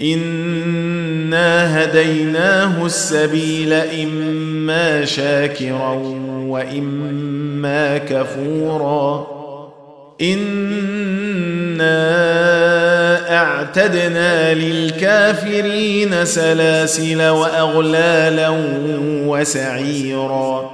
انا هديناه السبيل اما شاكرا واما كفورا انا اعتدنا للكافرين سلاسل واغلالا وسعيرا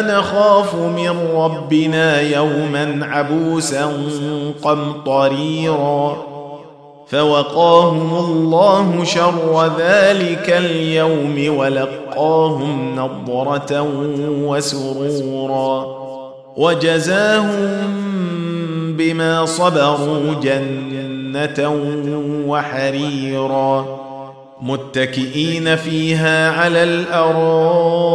نخاف من ربنا يوما عبوسا قمطريرا فوقاهم الله شر ذلك اليوم ولقاهم نضره وسرورا وجزاهم بما صبروا جنه وحريرا متكئين فيها على الارائك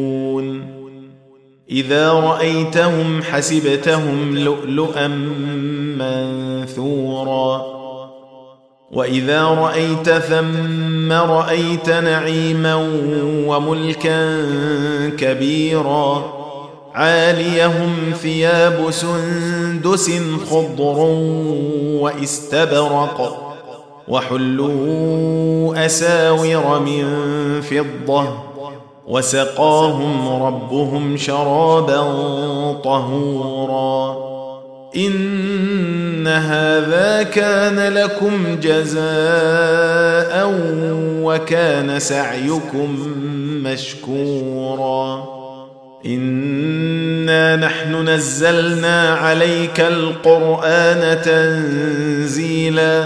إذا رأيتهم حسبتهم لؤلؤا منثورا. وإذا رأيت ثم رأيت نعيما وملكا كبيرا. عاليهم ثياب سندس خضر واستبرق. وحلوا أساور من فضة. وسقاهم ربهم شرابا طهورا. إن هذا كان لكم جزاء وكان سعيكم مشكورا. إنا نحن نزلنا عليك القرآن تنزيلا.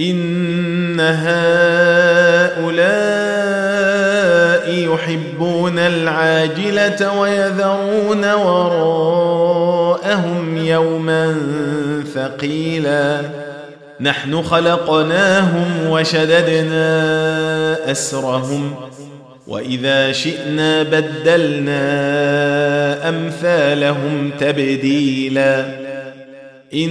إن هؤلاء يحبون العاجلة ويذرون وراءهم يوما ثقيلا. نحن خلقناهم وشددنا أسرهم وإذا شئنا بدلنا أمثالهم تبديلا. إن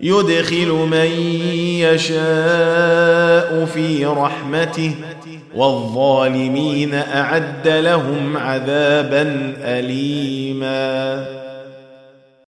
يدخل من يشاء في رحمته والظالمين أعد لهم عذابا أليما